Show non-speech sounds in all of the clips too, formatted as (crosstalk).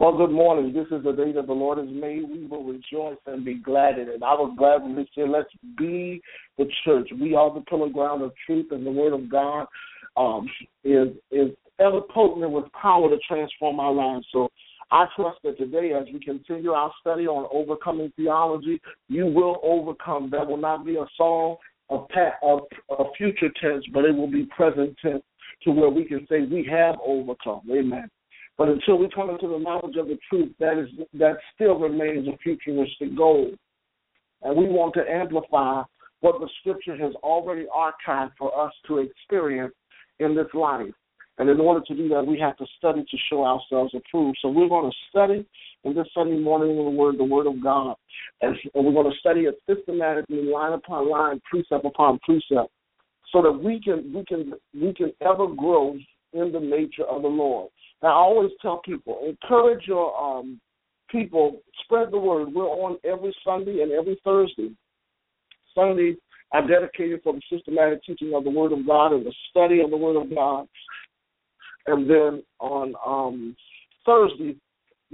Well, good morning. This is the day that the Lord has made. We will rejoice and be glad in it. I was glad when they said, let's be the church. We are the pillar ground of truth, and the word of God um, is is ever potent and with power to transform our lives. So I trust that today, as we continue our study on overcoming theology, you will overcome. That will not be a song of, pa- of, of future tense, but it will be present tense to where we can say we have overcome. Amen. But until we come into the knowledge of the truth, that is that still remains a futuristic goal. And we want to amplify what the scripture has already archived for us to experience in this life. And in order to do that, we have to study to show ourselves approved. So we're going to study in this Sunday morning in the Word, the Word of God, and, we're going to study it systematically, line upon line, precept upon precept, so that we can we can we can ever grow in the nature of the Lord. Now, I always tell people, encourage your um, people, spread the word. We're on every Sunday and every Thursday. Sunday, I'm dedicated for the systematic teaching of the Word of God and the study of the Word of God. And then on um, Thursday,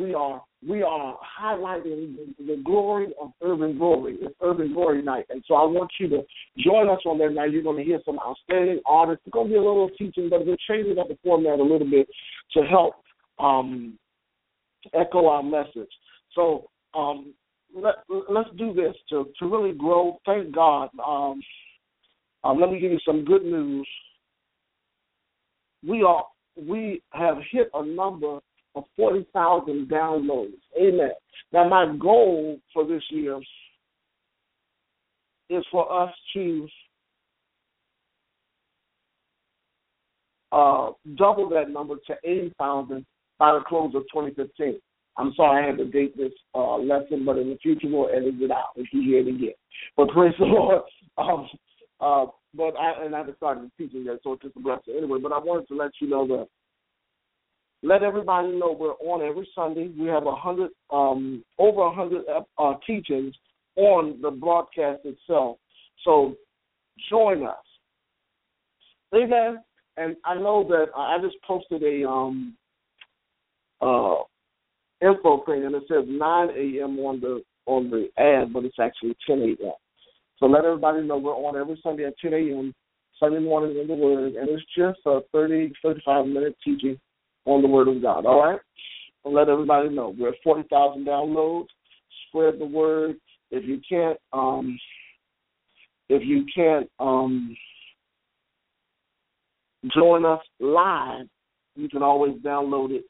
we are we are highlighting the, glory of Urban Glory. It's Urban Glory Night, and so I want you to join us on that night. You're going to hear some outstanding artists. It's going to be a little teaching, but we're changing up the format a little bit to help um, echo our message. So um, let, let's do this to to really grow. Thank God. Um, um, let me give you some good news. We are we have hit a number of 40,000 downloads. Amen. Now, my goal for this year is for us to uh, double that number to 80,000 by the close of 2015. I'm sorry I had to date this uh, lesson, but in the future we'll edit it out if you hear it again. But praise the (laughs) Lord. Um, uh, but I and I haven't started teaching yet, so it's just a blessing anyway. But I wanted to let you know that let everybody know we're on every Sunday. We have a hundred, um, over a hundred uh, teachings on the broadcast itself. So join us. Amen. And I know that uh, I just posted a um, uh, info thing, and it says 9 a.m. on the on the ad, but it's actually 10 a.m. So let everybody know we're on every Sunday at 10 a.m. Sunday morning in the Word, and it's just a 30, 35 minute teaching on the Word of God. All right? Let everybody know. We're at 40,000 downloads. Spread the word. If you can't, um, if you can't um, join us live, you can always download it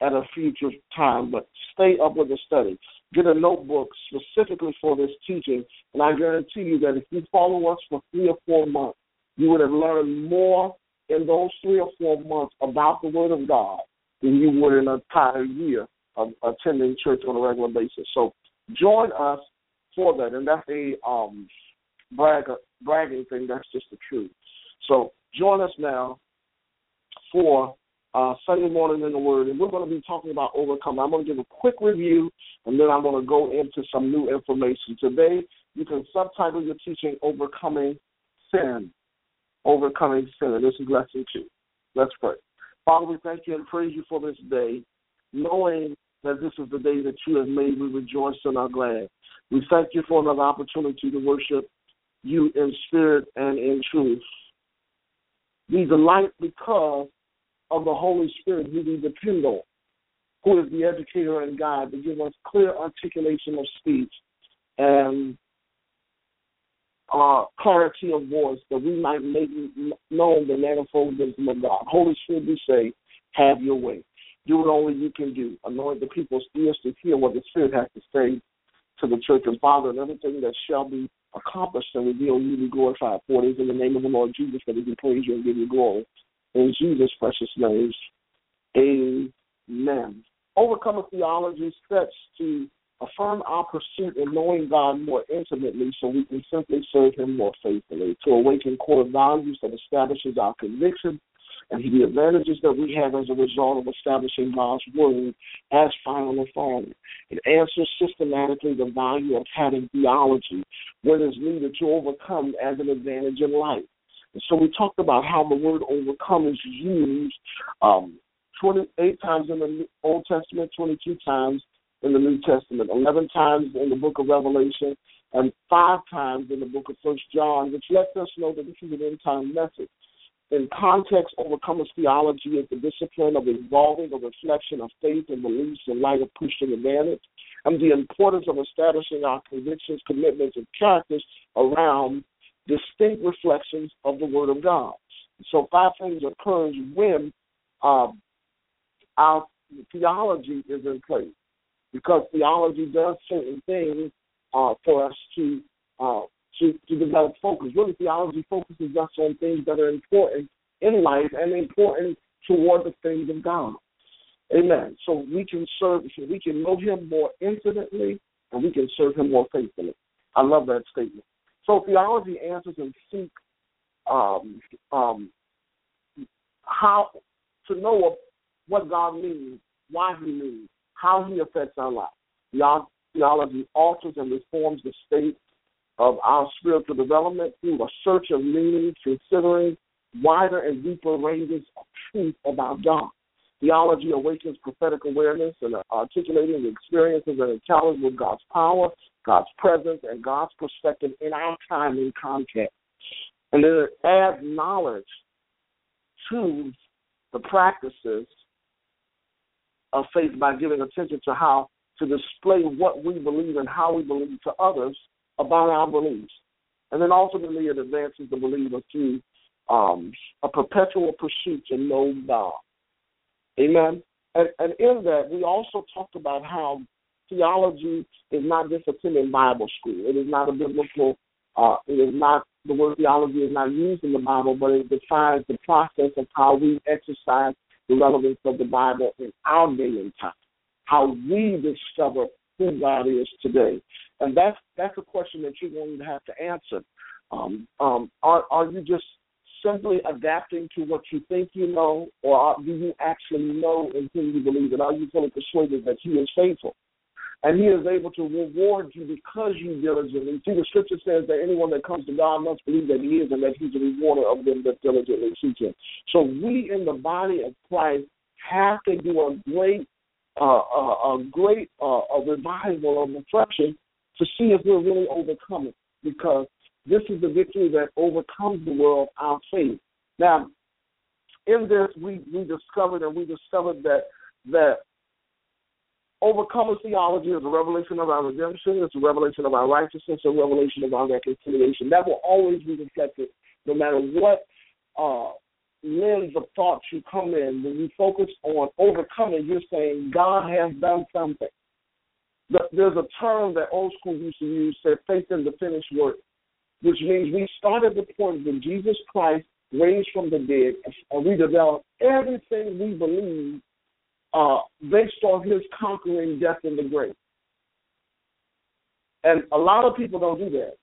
at a future time. But stay up with the study. Get a notebook specifically for this teaching, and I guarantee you that if you follow us for three or four months, you would have learned more in those three or four months about the Word of God than you would in an entire year of attending church on a regular basis. So join us for that, and that's a um, brag, bragging thing. That's just the truth. So join us now for uh, Sunday morning in the Word, and we're going to be talking about overcoming. I'm going to give a quick review, and then I'm going to go into some new information. Today, you can subtitle your teaching "Overcoming Sin." Overcoming sin. And this is lesson two. Let's pray. Father, we thank you and praise you for this day, knowing that this is the day that you have made. We rejoice and are glad. We thank you for another opportunity to worship you in spirit and in truth. We delight because of the Holy Spirit who we depend on, who is the educator and guide to give us clear articulation of speech and uh, clarity of voice that we might make known the manifold wisdom of God. Holy Spirit, we say, have your way. Do what only you can do. Anoint the people's ears to hear what the Spirit has to say to the church and Father, and everything that shall be accomplished and revealed, you be glorified for it is in the name of the Lord Jesus that we can praise you and give you glory. In Jesus' precious name, amen. Overcomer theology sets to affirm our pursuit in knowing God more intimately so we can simply serve Him more faithfully, to awaken core values that establishes our conviction and the advantages that we have as a result of establishing God's Word as final authority. It answers systematically the value of having theology when it's needed to overcome as an advantage in life. And so we talked about how the word overcome is used um, 28 times in the Old Testament, 22 times in the New Testament, 11 times in the book of Revelation, and five times in the book of First John, which lets us know that this is an end time message. In context, overcomers theology is the discipline of evolving a reflection of faith and beliefs in light of Christian advantage, and the importance of establishing our convictions, commitments, and characters around distinct reflections of the Word of God. So, five things occurs when um, our theology is in place because theology does certain things uh, for us to, uh, to to develop focus. Really, theology focuses us on things that are important in life and important toward the things of God. Amen. So we can serve, so we can know Him more intimately, and we can serve Him more faithfully. I love that statement. So theology answers and seeks um, um, how to know what God means, why He means, how He affects our life. Theology alters and reforms the state of our spiritual development through a search of meaning, considering wider and deeper ranges of truth about God. Theology awakens prophetic awareness and uh, articulating the experiences and encounters with God's power, God's presence, and God's perspective in our time and context. And then it adds knowledge to the practices of faith by giving attention to how to display what we believe and how we believe to others about our beliefs. And then ultimately it advances the believer through um, a perpetual pursuit to know God. Amen. And, and in that, we also talked about how theology is not just attending Bible school. It is not a biblical. Uh, it is not the word theology is not used in the Bible, but it defines the process of how we exercise the relevance of the Bible in our day and time, how we discover who God is today, and that's that's a question that you're going to have to answer. Um, um, are are you just simply adapting to what you think you know, or do you actually know in whom you believe? And are you fully persuaded that He is faithful? And he is able to reward you because you diligently. See, the scripture says that anyone that comes to God must believe that he is and that he's a rewarder of them that diligently seek him. So we in the body of Christ have to do a great, uh, a, a great uh, a revival of reflection to see if we're really overcoming because this is the victory that overcomes the world, our faith. Now, in this, we, we discovered and we discovered that that overcomer theology is a revelation of our redemption, it's a revelation of our righteousness, a revelation of our reconciliation. That will always be reflected no matter what uh, lens of thought you come in. When you focus on overcoming, you're saying God has done something. There's a term that old school used to use, said faith in the finished work which means we start at the point when Jesus Christ raised from the dead, and we develop everything we believe uh, based on His conquering death in the grave. And a lot of people don't do that.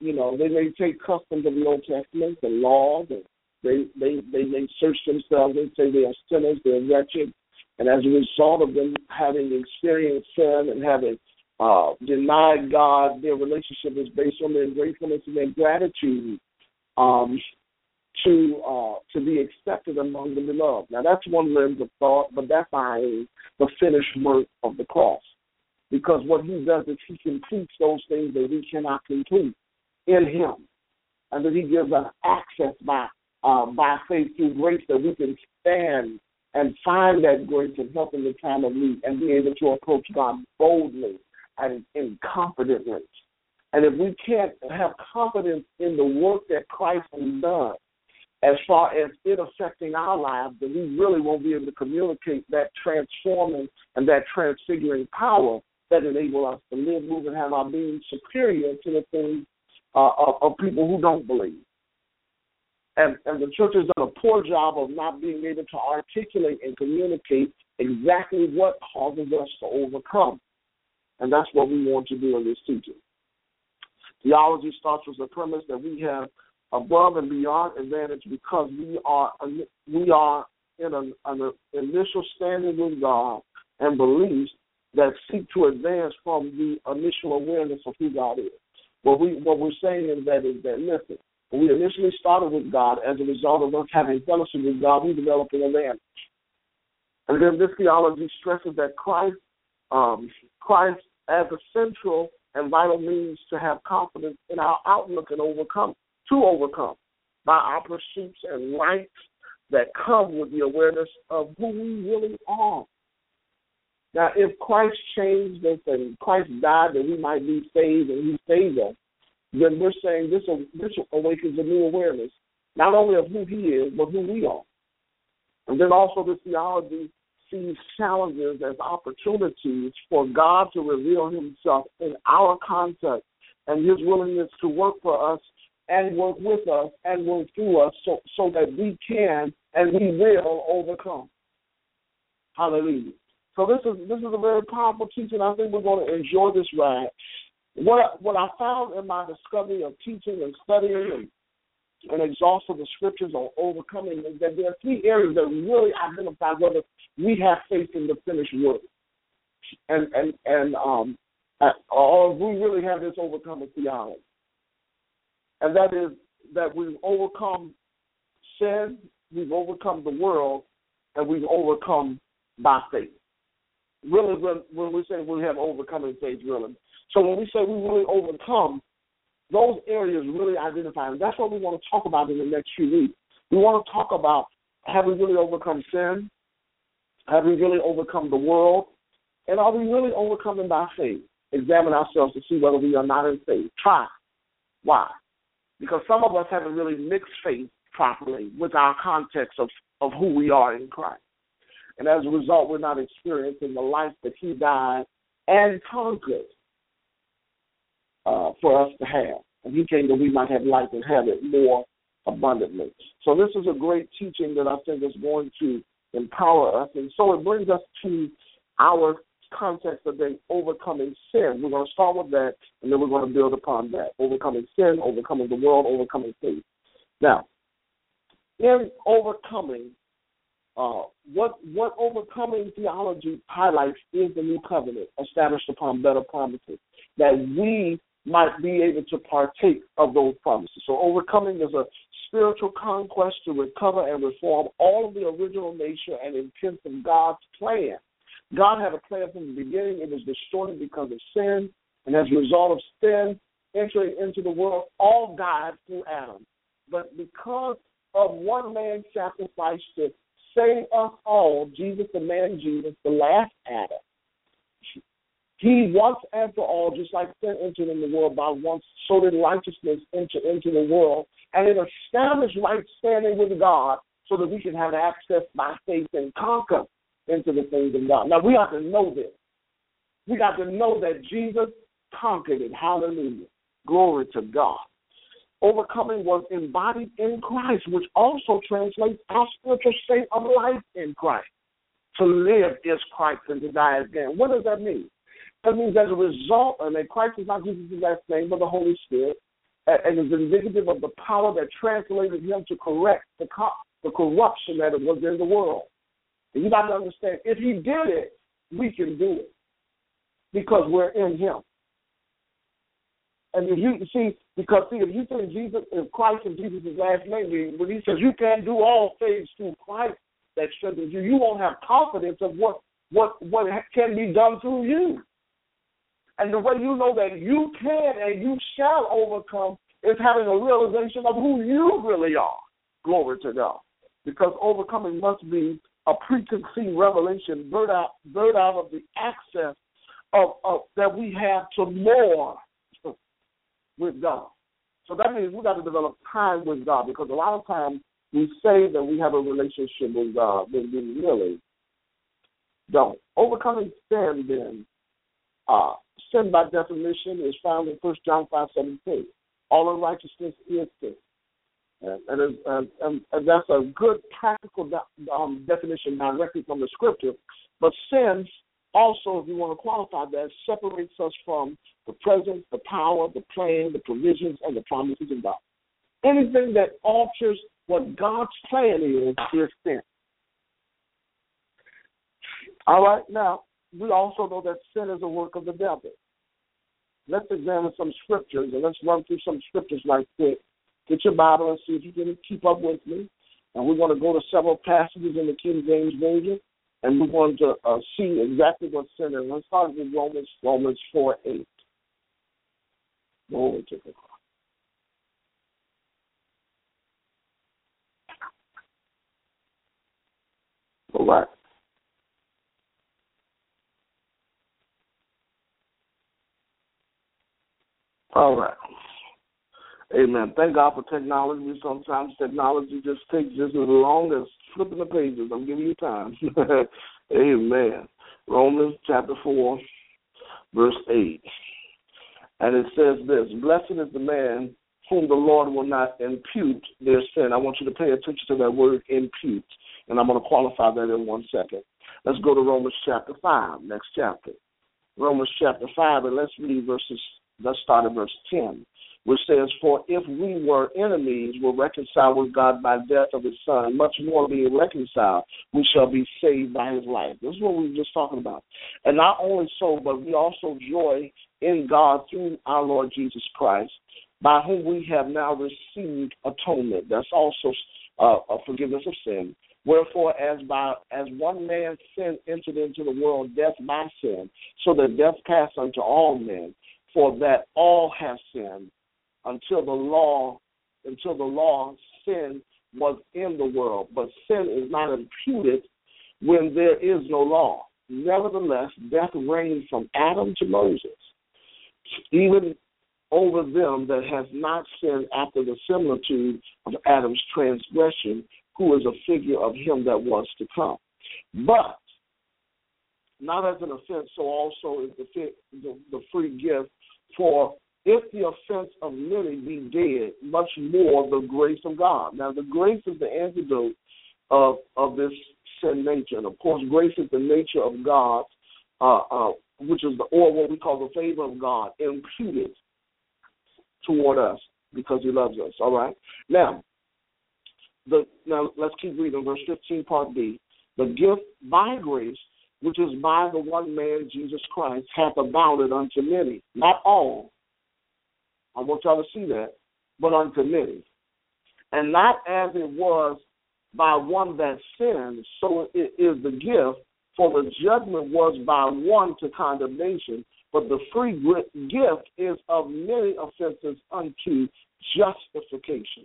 You know, they may take customs of the Old Testament, the laws, and they they they may search themselves and say they are sinners, they're wretched, and as a result of them having experienced sin and having uh, denied God, their relationship is based on their gratefulness and their gratitude um, to uh, to be accepted among the beloved. Now that's one lens of thought, but that's not the finished work of the cross. Because what he does is he completes those things that we cannot complete in him. And that he gives us access by uh, by faith through grace that we can stand and find that grace and help in the time of need and be able to approach God boldly and, and confidently. And if we can't have confidence in the work that Christ has done, as far as it affecting our lives, then we really won't be able to communicate that transforming and that transfiguring power that enable us to live, move, and have our being superior to the things uh, of, of people who don't believe. And, and the church has done a poor job of not being able to articulate and communicate exactly what causes us to overcome. And that's what we want to do in this teaching. Theology starts with the premise that we have above and beyond advantage because we are we are in an, an initial standing with God and beliefs that seek to advance from the initial awareness of who God is. What we what we're saying is that is that listen, when we initially started with God as a result of us having fellowship with God, we developed an advantage. And then this theology stresses that Christ um, Christ as a central and vital means to have confidence in our outlook and overcome to overcome by our pursuits and rights that come with the awareness of who we really are. Now, if Christ changed us and Christ died that we might be saved and He saved us, then we're saying this this awakens a new awareness, not only of who He is, but who we are. And then also the theology sees challenges as opportunities for God to reveal Himself in our context and His willingness to work for us and work with us and work through us so, so that we can and we will overcome. Hallelujah. So this is this is a very powerful teaching. I think we're going to enjoy this ride. What what I found in my discovery of teaching and studying and, and exhausting the scriptures on overcoming is that there are three areas that really identify whether we have faith in the finished work, and and and um, or we really have this overcoming theology and that is that we've overcome sin, we've overcome the world, and we've overcome by faith. Really, when, when we say we have overcome, overcoming faith, really. So when we say we really overcome, those areas really identify, and that's what we want to talk about in the next few weeks. We want to talk about have we really overcome sin? Have we really overcome the world? And are we really overcoming by faith? Examine ourselves to see whether we are not in faith. Try. Why? Because some of us haven't really mixed faith properly with our context of, of who we are in Christ. And as a result, we're not experiencing the life that He died and conquered uh, for us to have. And He came that we might have life and have it more abundantly. So this is a great teaching that I think is going to empower us. And so it brings us to our context of the overcoming sin. We're going to start with that, and then we're going to build upon that. Overcoming sin, overcoming the world, overcoming faith. Now, in overcoming, uh, what what overcoming theology highlights is the new covenant established upon better promises that we might be able to partake of those promises. So overcoming is a spiritual conquest to recover and reform all of the original nature and intent of God's plan God had a plan from the beginning. It was distorted because of sin. And as a result of sin entering into the world, all died through Adam. But because of one man's sacrifice to save us all, Jesus, the man Jesus, the last Adam, he once and for all, just like sin entered in the world by once, so did righteousness enter into the world. And it established right standing with God so that we can have access by faith and conquer into the things of God. Now we have to know this. We got to know that Jesus conquered it. Hallelujah. Glory to God. Overcoming was embodied in Christ, which also translates our spiritual state of life in Christ. To live is Christ and to die is gain. What does that mean? That means as a result, and that Christ is not Jesus' last name, but the Holy Spirit, and is indicative of the power that translated him to correct the, the corruption that was in the world. And you got to understand, if he did it, we can do it because we're in him. And if you see, because see, if you think Jesus, if Christ and Jesus' last name, when he says you can do all things through Christ that strengthens you, you won't have confidence of what what what can be done through you. And the way you know that you can and you shall overcome is having a realization of who you really are. Glory to God. Because overcoming must be a preconceived revelation bird out, bird out of the access of, of that we have to more (laughs) with God. So that means we got to develop time with God because a lot of times we say that we have a relationship with God, but we really don't. Overcoming sin, then, uh, sin by definition is found in First John five seventeen. All unrighteousness is sin. And, and, and, and, and that's a good practical um, definition directly from the scripture. But sin also, if you want to qualify that, separates us from the presence, the power, the plan, the provisions, and the promises of God. Anything that alters what God's plan is, is sin. All right, now, we also know that sin is a work of the devil. Let's examine some scriptures and let's run through some scriptures like quick. Get your Bible and see if you can keep up with me. And we're going to go to several passages in the King James Version, and we're going to uh, see exactly what sin is. Let's start with Romans, Romans 4 8. Glory to God. All right. All right. Amen. Thank God for technology. Sometimes technology just takes just as long as flipping the pages. I'm giving you time. (laughs) Amen. Romans chapter 4, verse 8. And it says this Blessed is the man whom the Lord will not impute their sin. I want you to pay attention to that word impute. And I'm going to qualify that in one second. Let's go to Romans chapter 5, next chapter. Romans chapter 5, and let's read verses Let's start at verse 10, which says, For if we were enemies, were reconciled with God by death of his Son, much more being reconciled, we shall be saved by his life. This is what we were just talking about. And not only so, but we also joy in God through our Lord Jesus Christ, by whom we have now received atonement. That's also uh, a forgiveness of sin. Wherefore, as by as one man sin entered into the world, death by sin, so that death passed unto all men, for that all have sinned until the law until the law sin was in the world, but sin is not imputed when there is no law. Nevertheless, death reigned from Adam to Moses, even over them that have not sinned after the similitude of Adam's transgression, who is a figure of him that was to come. But not as an offense, so also is the, the free gift for if the offense of many be dead, much more the grace of God. Now, the grace is the antidote of of this sin nature, and of course, grace is the nature of God, uh, uh, which is the or what we call the favor of God imputed toward us because He loves us. All right. Now, the now let's keep reading verse fifteen, part B. The gift by grace which is by the one man, Jesus Christ, hath abounded unto many. Not all. I want y'all to see that, but many. And not as it was by one that sinned, so it is the gift, for the judgment was by one to condemnation, but the free gift is of many offenses unto justification.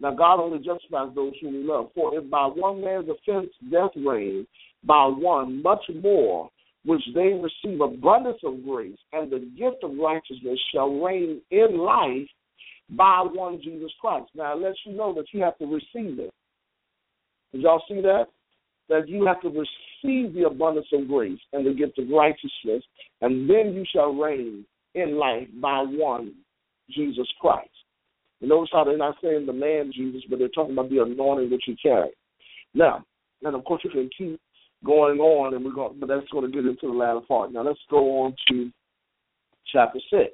Now, God only justifies those whom He loves. For if by one man's offense death reigned, by one much more, which they receive abundance of grace, and the gift of righteousness shall reign in life by one Jesus Christ. Now, it lets you know that you have to receive it. Did y'all see that? That you have to receive the abundance of grace and the gift of righteousness, and then you shall reign in life by one Jesus Christ. You notice how they're not saying the man Jesus, but they're talking about the anointing that you carry. Now, and of course, you can keep going on, and we're going, but that's going to get into the latter part. Now, let's go on to chapter six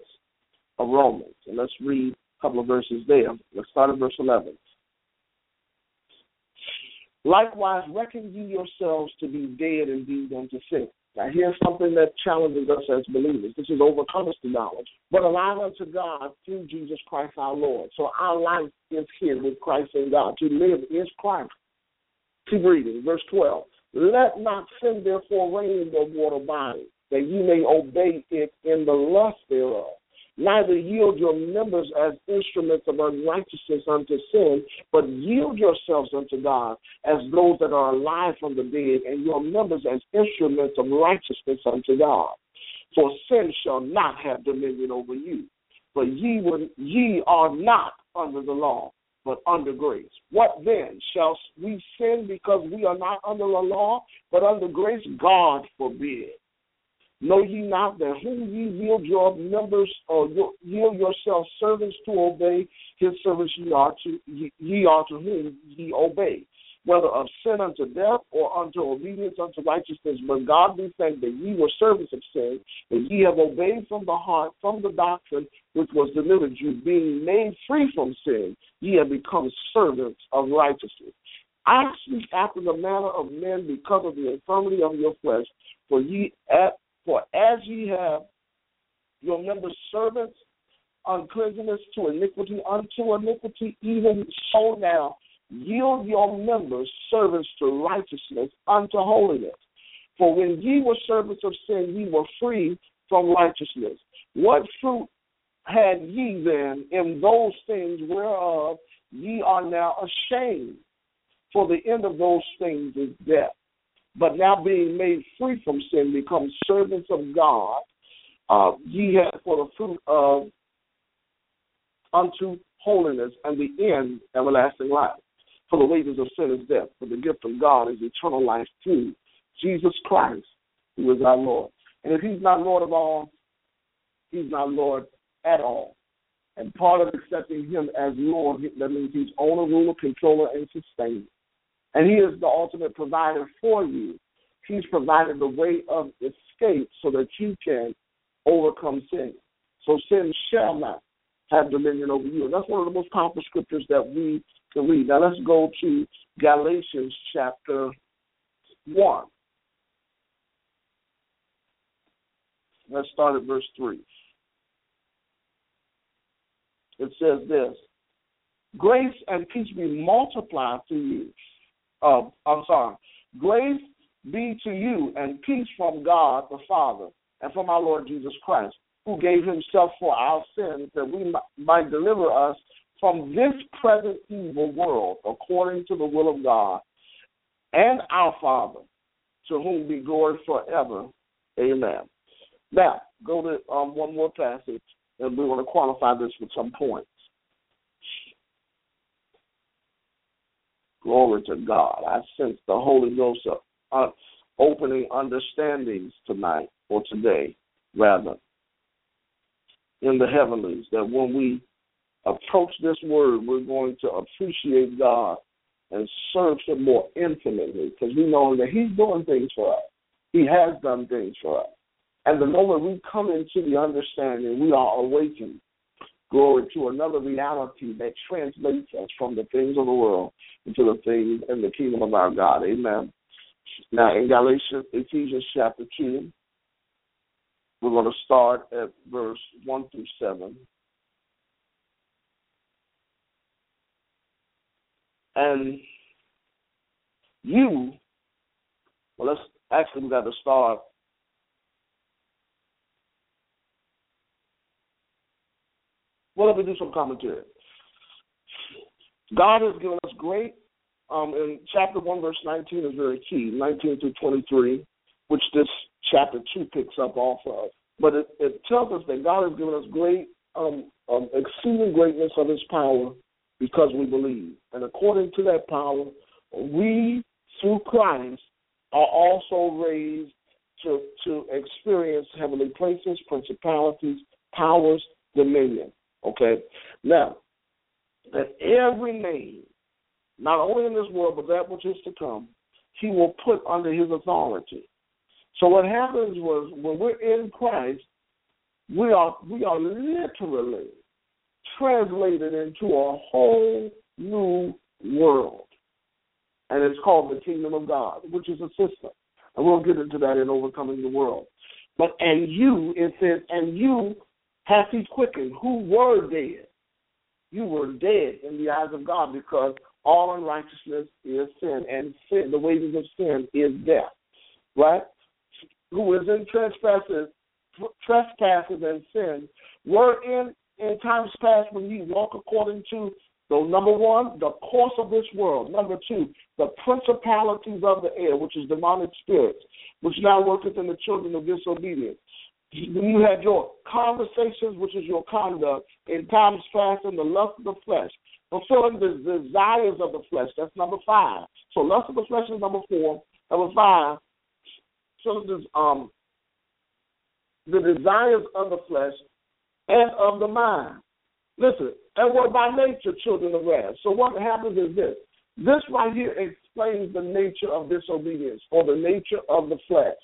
of Romans, and let's read a couple of verses there. Let's start at verse eleven. Likewise, reckon ye yourselves to be dead indeed unto sin. Now, here's something that challenges us as believers. This is overcome us to knowledge, but alive unto God through Jesus Christ our Lord. So our life is here with Christ and God. To live is Christ. Keep reading, verse 12. Let not sin therefore reign in your mortal body, that ye may obey it in the lust thereof. Neither yield your members as instruments of unrighteousness unto sin, but yield yourselves unto God as those that are alive from the dead, and your members as instruments of righteousness unto God. For sin shall not have dominion over you. For ye, would, ye are not under the law, but under grace. What then? Shall we sin because we are not under the law, but under grace? God forbid. Know ye not that whom ye yield your members or yield yourselves servants to obey, his servants ye are to ye are to whom ye obey, whether of sin unto death or unto obedience unto righteousness. But God be thanked that ye were servants of sin, and ye have obeyed from the heart, from the doctrine which was delivered you, being made free from sin, ye have become servants of righteousness. I speak after the manner of men because of the infirmity of your flesh, for ye for as ye have your members servants uncleanness to iniquity unto iniquity, even so now yield your members servants to righteousness unto holiness. For when ye were servants of sin, ye were free from righteousness. What fruit had ye then in those things whereof ye are now ashamed? For the end of those things is death but now being made free from sin, become servants of God. Uh, ye have for the fruit of unto holiness, and the end everlasting life. For the wages of sin is death, but the gift of God is eternal life through Jesus Christ, who is our Lord. And if He's not Lord of all, He's not Lord at all. And part of accepting Him as Lord, that means He's owner, ruler, controller, and sustainer. And He is the ultimate provider for you. He's provided the way of escape so that you can overcome sin. So sin shall not have dominion over you. And that's one of the most powerful scriptures that we can read. Now let's go to Galatians chapter 1. Let's start at verse 3. It says this Grace and peace be multiplied to you uh, I'm sorry, grace be to you and peace from God the Father and from our Lord Jesus Christ, who gave himself for our sins that we might deliver us from this present evil world according to the will of God and our Father, to whom be glory forever. Amen. Now, go to um, one more passage, and we want to qualify this with some points. Glory to God. I sense the Holy Ghost uh, opening understandings tonight or today, rather, in the heavenlies. That when we approach this word, we're going to appreciate God and serve Him more intimately because we know that He's doing things for us. He has done things for us. And the moment we come into the understanding, we are awakened glory to another reality that translates us from the things of the world into the things in the kingdom of our God. Amen. Now in Galatians, Ephesians chapter two, we're going to start at verse one through seven. And you, well, let's actually we got to start Well, let me do some commentary. God has given us great, um, in chapter 1, verse 19 is very key, 19 through 23, which this chapter 2 picks up off of. But it, it tells us that God has given us great, um, um, exceeding greatness of his power because we believe. And according to that power, we, through Christ, are also raised to, to experience heavenly places, principalities, powers, dominion. Okay? Now, that every name, not only in this world, but that which is to come, he will put under his authority. So what happens was when we're in Christ, we are we are literally translated into a whole new world. And it's called the kingdom of God, which is a system. And we'll get into that in overcoming the world. But and you, it says, and you hath he quickened who were dead. You were dead in the eyes of God because all unrighteousness is sin, and sin, the wages of sin is death. Right? Who is in trespasses, trespasses and sin were in in times past when you walk according to so number one, the course of this world. Number two, the principalities of the air, which is demonic spirits, which now worketh in the children of disobedience you had your conversations, which is your conduct, in times past in the lust of the flesh, fulfilling the desires of the flesh. That's number five. So lust of the flesh is number four. Number five, so this um the desires of the flesh and of the mind. Listen, and we're by nature children of wrath. So what happens is this. This right here explains the nature of disobedience or the nature of the flesh.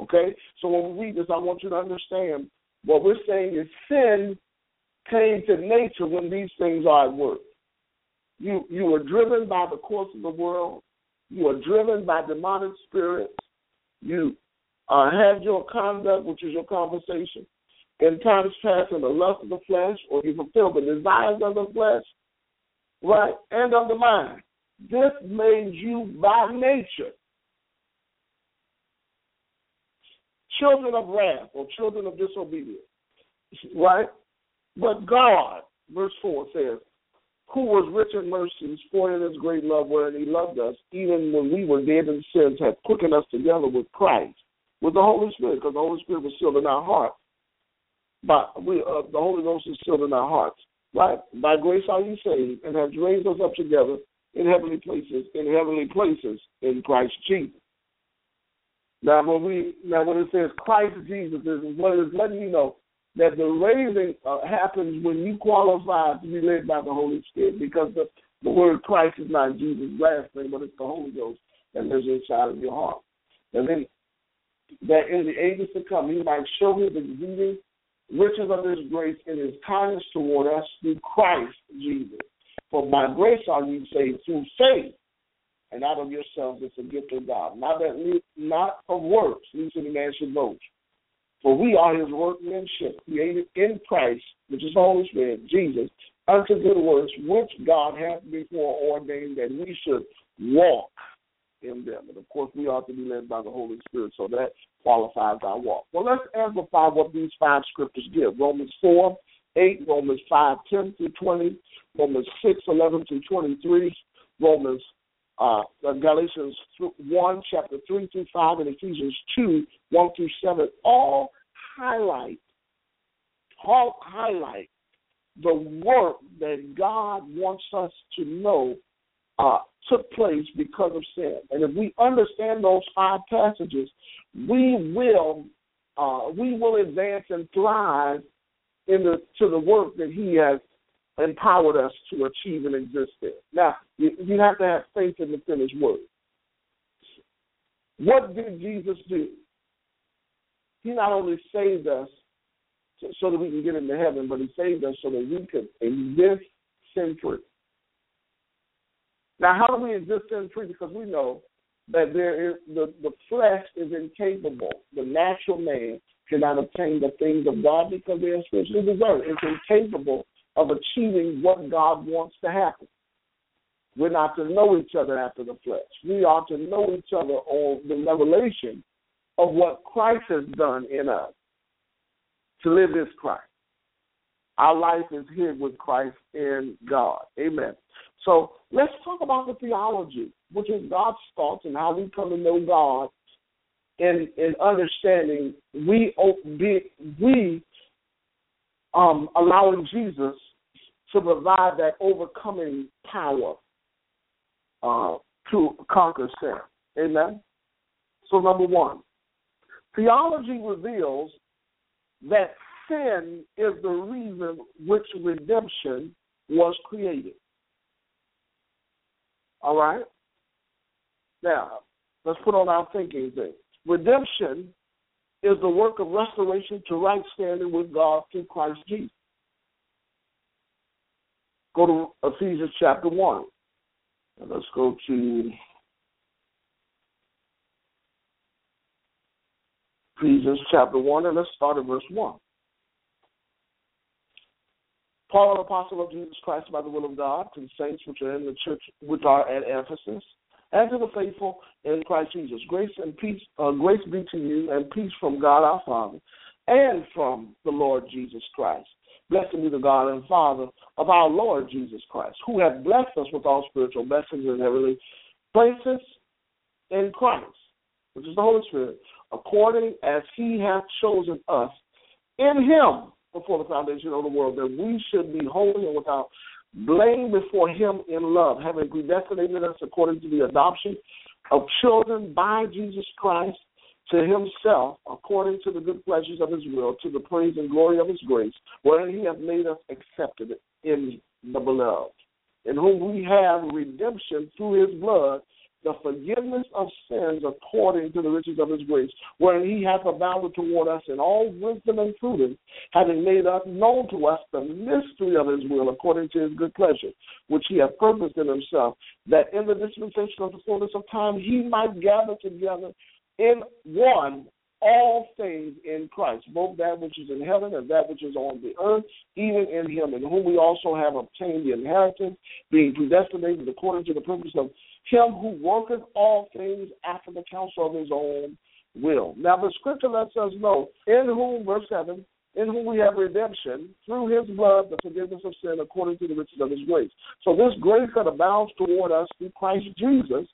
Okay? So when we read this, I want you to understand what we're saying is sin came to nature when these things are at work. You you are driven by the course of the world. You are driven by demonic spirits. You uh, have your conduct, which is your conversation, in times past in the lust of the flesh, or you fulfill the desires of the flesh, right, and of the mind. This made you by nature children of wrath or children of disobedience, right? But God, verse 4 says, who was rich in mercies, for in his great love wherein he loved us, even when we were dead in sins, had quickened us together with Christ, with the Holy Spirit, because the Holy Spirit was sealed in our heart. But we, uh, the Holy Ghost is sealed in our hearts. Right? By grace are you saved, and has raised us up together in heavenly places, in heavenly places in Christ Jesus. Now, when we now when it says Christ Jesus, is what is letting you know that the raising uh, happens when you qualify to be led by the Holy Spirit, because the the word Christ is not Jesus' last name, but it's the Holy Ghost that lives inside of your heart. And then that in the ages to come, He might show His exceeding riches of His grace and His kindness toward us through Christ Jesus. For by grace are you saved through faith, and out of yourselves is a gift of God. Not that not of works, least any man should boast. For we are his workmanship, created in Christ, which is Holy Spirit, Jesus, unto good works, which God hath before ordained that we should walk in them. And of course, we ought to be led by the Holy Spirit, so that qualifies our walk. Well, let's amplify what these five scriptures give Romans 4, 8, Romans 5, 10 through 20, Romans 6, 11 through 23, Romans uh, Galatians 1, chapter 3 through 5, and Ephesians 2, 1 through 7, all highlight, all highlight the work that God wants us to know uh, took place because of sin. And if we understand those five passages, we will uh, we will advance and thrive in the to the work that He has empowered us to achieve and exist in. Now, you, you have to have faith in the finished work. What did Jesus do? He not only saved us so that we can get into heaven, but he saved us so that we could exist sin free. Now, how do we exist sin free? Because we know that there is the, the flesh is incapable. The natural man cannot obtain the things of God because they are spiritually deserved. It's incapable of achieving what God wants to happen. We're not to know each other after the flesh. We are to know each other on the revelation of what Christ has done in us. To live is Christ. Our life is hid with Christ in God. Amen. So let's talk about the theology, which is God's thoughts and how we come to know God and in understanding we we um, allowing Jesus to provide that overcoming power uh, to conquer sin. Amen. So number one, theology reveals that sin is the reason which redemption was created. All right? Now, let's put on our thinking thing. Redemption is the work of restoration to right standing with God through Christ Jesus. Go to Ephesians chapter 1. And let's go to Ephesians chapter 1, and let's start at verse 1. Paul, an apostle of Jesus Christ by the will of God, to the saints which are in the church, which are at Ephesus, and to the faithful in Christ Jesus. Grace and peace, uh, grace be to you, and peace from God our Father, and from the Lord Jesus Christ. Blessed be the God and Father of our Lord Jesus Christ, who hath blessed us with all spiritual blessings in heavenly places in Christ, which is the Holy Spirit, according as he hath chosen us in him before the foundation of the world, that we should be holy and without blame before him in love, having predestinated us according to the adoption of children by Jesus Christ to himself according to the good pleasures of his will, to the praise and glory of his grace, wherein he hath made us accepted in the beloved, in whom we have redemption through his blood, the forgiveness of sins according to the riches of his grace, wherein he hath abounded toward us in all wisdom and prudence, having made us known to us the mystery of his will according to his good pleasure, which he hath purposed in himself, that in the dispensation of the fullness of time he might gather together in one all things in Christ, both that which is in heaven and that which is on the earth, even in him, in whom we also have obtained the inheritance, being predestinated according to the purpose of him who worketh all things after the counsel of his own will. Now the scripture lets us know, in whom, verse 7, in whom we have redemption through his blood, the forgiveness of sin according to the riches of his grace. So this grace that abounds toward us through Christ Jesus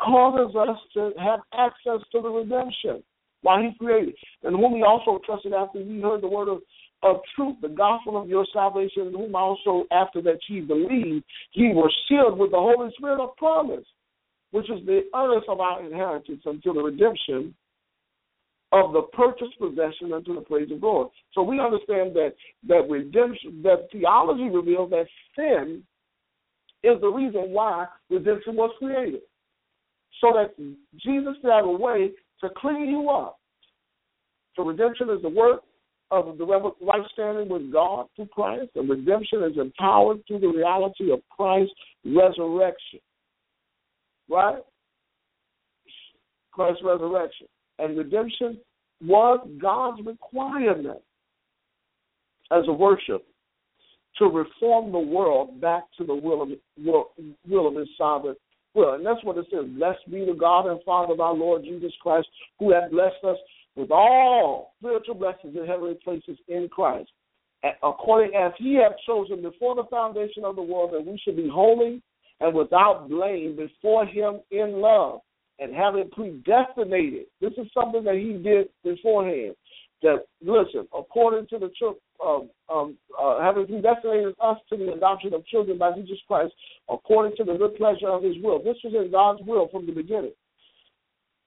causes us to have access to the redemption while he created, and whom he also trusted after he heard the word of, of truth, the gospel of your salvation, and whom also after that ye believed, ye were sealed with the Holy Spirit of promise, which is the earnest of our inheritance until the redemption of the purchased possession unto the praise of God. So we understand that that redemption, that theology reveals that sin is the reason why redemption was created. So that Jesus had a way to clean you up. So redemption is the work of the right standing with God through Christ, and redemption is empowered through the reality of Christ's resurrection. Right? Christ's resurrection. And redemption was God's requirement as a worship to reform the world back to the will of will, will of his sovereign will. And that's what it says. Blessed be the God and Father of our Lord Jesus Christ, who hath blessed us with all spiritual blessings in heavenly places in Christ, according as he hath chosen before the foundation of the world that we should be holy and without blame before him in love, and having predestinated. This is something that he did beforehand. That listen, according to the um, um, uh, having predestinated us to the adoption of children by Jesus Christ, according to the good pleasure of His will. This was in God's will from the beginning.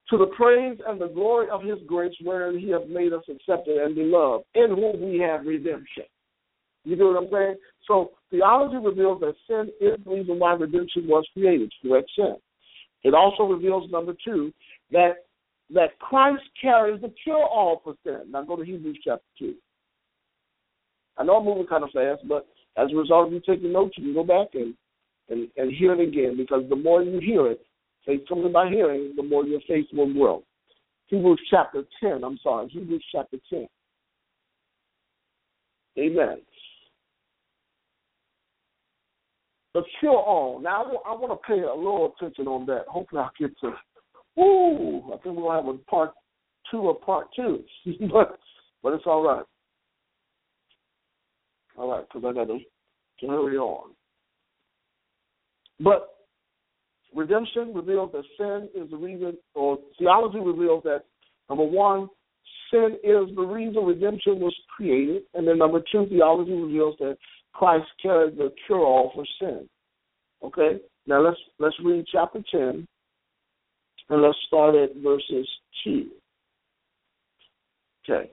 To the praise and the glory of His grace, wherein He hath made us accepted and beloved, in whom we have redemption. You know what I'm saying? So theology reveals that sin is the reason why redemption was created, correct sin. It also reveals number two that that Christ carries the cure all for sin. Now go to Hebrews chapter two. I know I'm moving kind of fast, but as a result of you taking notes, you can go back and, and, and hear it again because the more you hear it, faith comes by hearing, the more your faith will grow. Hebrews chapter 10, I'm sorry, Hebrews chapter 10. Amen. The cure all. Now, I want to pay a little attention on that. Hopefully, I'll get to. Ooh, I think we'll have a part two or part two, (laughs) but but it's all right. All right, because I got to hurry on. But redemption reveals that sin is the reason, or theology reveals that number one, sin is the reason redemption was created, and then number two, theology reveals that Christ carried the cure all for sin. Okay, now let's let's read chapter ten, and let's start at verses two. Okay.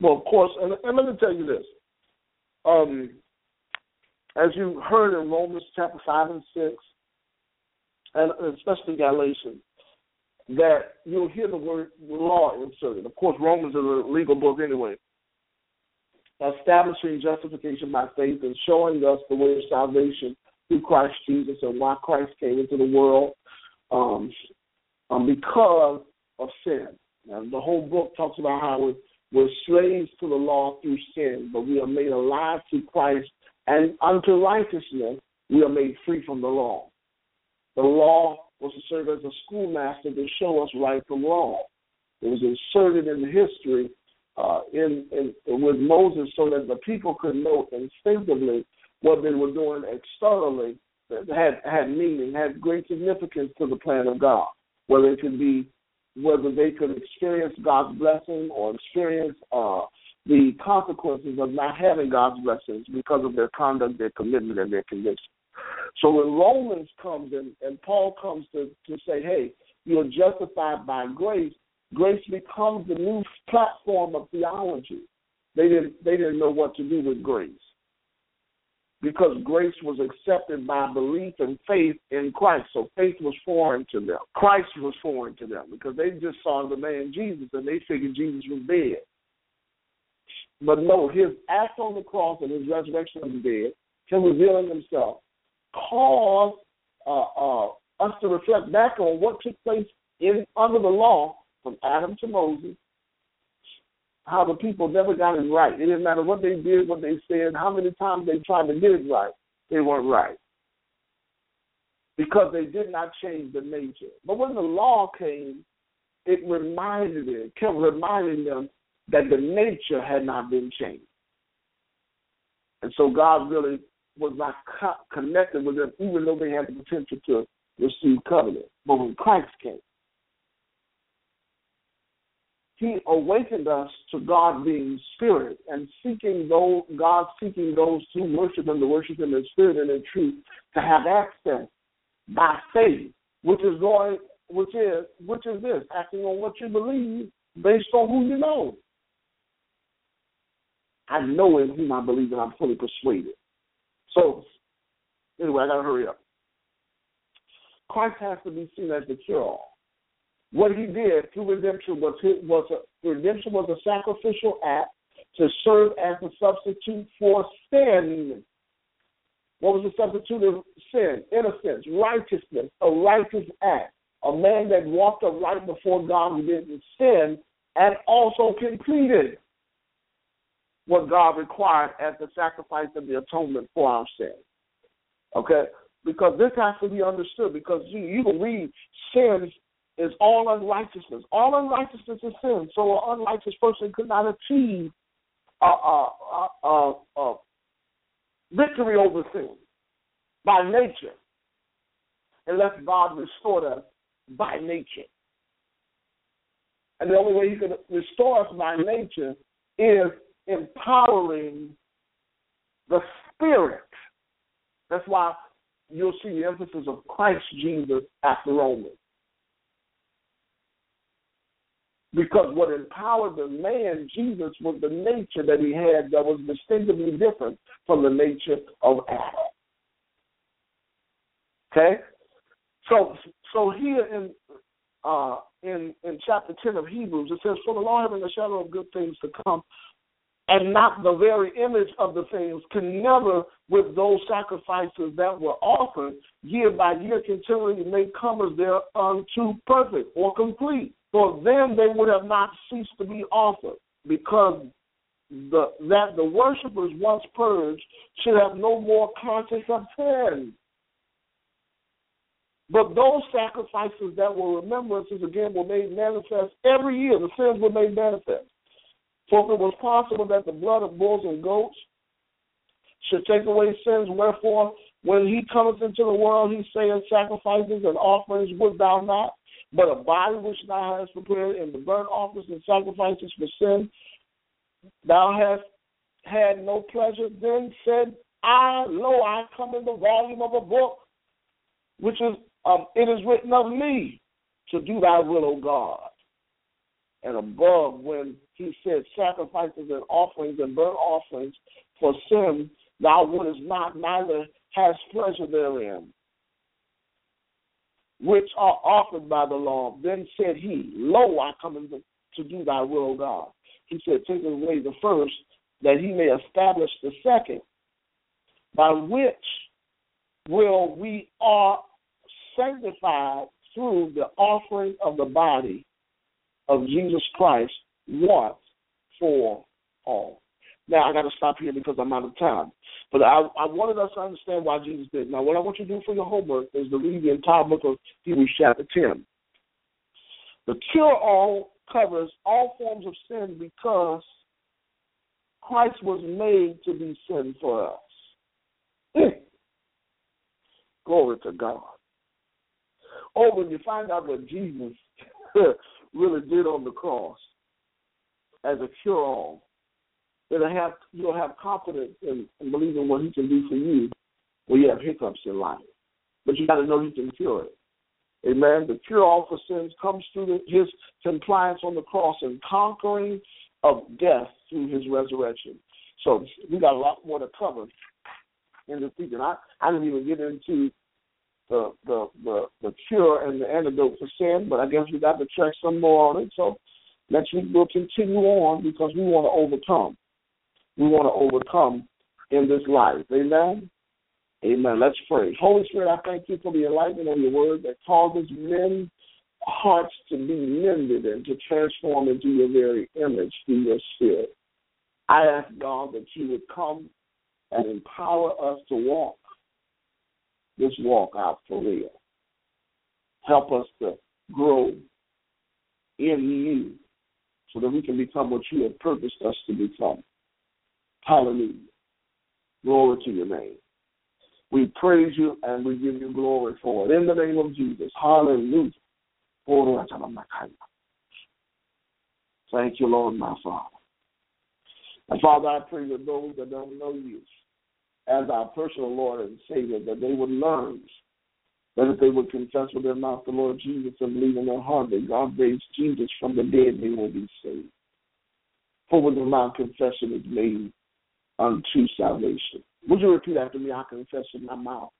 Well, of course, and, and let me tell you this. Um, as you heard in Romans chapter 5 and 6, and especially Galatians, that you'll hear the word law inserted. Of course, Romans is a legal book anyway. Establishing justification by faith and showing us the way of salvation through Christ Jesus and why Christ came into the world um, um, because of sin. And the whole book talks about how we're slaves to the law through sin, but we are made alive to Christ, and unto righteousness we are made free from the law. The law was to serve as a schoolmaster to show us right from wrong. It was inserted in history uh, in, in, with Moses so that the people could know instinctively what they were doing externally that had had meaning, had great significance to the plan of God. Whether it could be whether they could experience God's blessing or experience uh, the consequences of not having God's blessings because of their conduct, their commitment, and their conviction. So when Romans comes in and Paul comes to, to say, hey, you're justified by grace, grace becomes the new platform of theology. They didn't they didn't know what to do with grace. Because grace was accepted by belief and faith in Christ. So faith was foreign to them. Christ was foreign to them because they just saw the man Jesus and they figured Jesus was dead. But no, his act on the cross and his resurrection of the dead, him revealing himself, caused uh, uh, us to reflect back on what took place in under the law from Adam to Moses, how the people never got it right. It didn't matter what they did, what they said, how many times they tried to get it right, they weren't right. Because they did not change the nature. But when the law came, it reminded it, kept reminding them that the nature had not been changed. And so God really was not co- connected with them, even though they had the potential to receive covenant. But when Christ came, He awakened us to God being spirit and seeking those God seeking those who worship Him to worship Him in spirit and in truth to have access by faith, which is going, which is which is this acting on what you believe based on who you know. I know in whom I believe and I'm fully persuaded. So, anyway, I got to hurry up. Christ has to be seen as the cure all. What he did through redemption was was a, redemption was a sacrificial act to serve as a substitute for sin. What was the substitute of sin? Innocence, righteousness, a righteous act. A man that walked upright before God who didn't sin and also completed what God required as the sacrifice of the atonement for our sin. Okay? Because this has to be understood because you, you can read sin is all unrighteousness. All unrighteousness is sin. So an unrighteous person could not achieve a, a, a, a victory over sin by nature unless God restored us by nature. And the only way He can restore us by nature is empowering the Spirit. That's why you'll see the emphasis of Christ Jesus after Romans. Because what empowered the man, Jesus, was the nature that he had that was distinctively different from the nature of Adam. Okay? So so here in uh in in chapter ten of Hebrews it says, For the law having a shadow of good things to come, and not the very image of the things, can never, with those sacrifices that were offered year by year, continually make comers there unto perfect or complete. For them they would have not ceased to be offered, because the that the worshippers once purged should have no more conscience of sin. But those sacrifices that were remembrances again were made manifest every year. The sins were made manifest. For if it was possible that the blood of bulls and goats should take away sins, wherefore, when he cometh into the world, he saith, Sacrifices and offerings would thou not, but a body which thou hast prepared in the burnt offerings and sacrifices for sin, thou hast had no pleasure. Then said I, Lo, I come in the volume of a book, which is um, it is written of me to do thy will, O God. And above, when he said sacrifices and offerings and burnt offerings for sin, thou wouldest not, neither hast pleasure therein which are offered by the law. Then said he, Lo, I come to do thy will, God. He said, Take away the first, that he may establish the second, by which will we are sanctified through the offering of the body of Jesus Christ once for all. Now I got to stop here because I'm out of time. But I, I wanted us to understand why Jesus did. Now, what I want you to do for your homework is to read the entire book of Hebrews chapter 10. The cure all covers all forms of sin because Christ was made to be sin for us. (clears throat) Glory to God. Oh, when you find out what Jesus (laughs) really did on the cross as a cure all, I have you'll have confidence and believe in what he can do for you when you have hiccups in life. But you got to know He can cure it. Amen. The cure all for sins comes through the, his compliance on the cross and conquering of death through his resurrection. So we got a lot more to cover in this season. I, I didn't even get into the, the the the cure and the antidote for sin, but I guess we got to track some more on it. So next week we'll continue on because we want to overcome. We want to overcome in this life. Amen. Amen. Let's pray. Holy Spirit, I thank you for the enlightenment of your word that causes men's hearts to be mended and to transform into your very image through your spirit. I ask God that you would come and empower us to walk this walk out for real. Help us to grow in you so that we can become what you have purposed us to become. Hallelujah. Glory to your name. We praise you and we give you glory for it. In the name of Jesus. Hallelujah. Thank you, Lord, my Father. And Father, I pray that those that don't know you as our personal Lord and Savior, that they would learn that if they would confess with their mouth the Lord Jesus and believe in their heart that God raised Jesus from the dead, they will be saved. For with the mouth confession is made unto salvation. Would you repeat after me? I confess in my mouth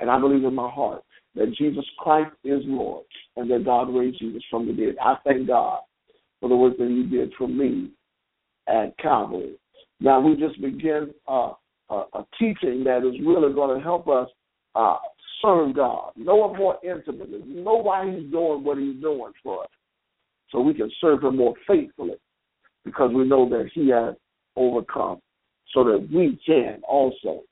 and I believe in my heart that Jesus Christ is Lord and that God raised Jesus from the dead. I thank God for the work that He did for me at Calvary. Now we just begin uh, a, a, teaching that is really going to help us uh, serve God, know Him more intimately, know why He's doing what He's doing for us, so we can serve Him more faithfully because we know that He has overcome, so that we can also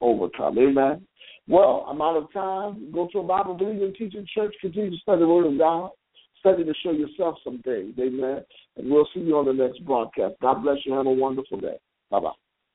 overcome. Amen. Well, I'm out of time. Go to a Bible believing teaching church. Continue to study the Word of God. Study to show yourself some things. Amen. And we'll see you on the next broadcast. God bless you. Have a wonderful day. Bye bye.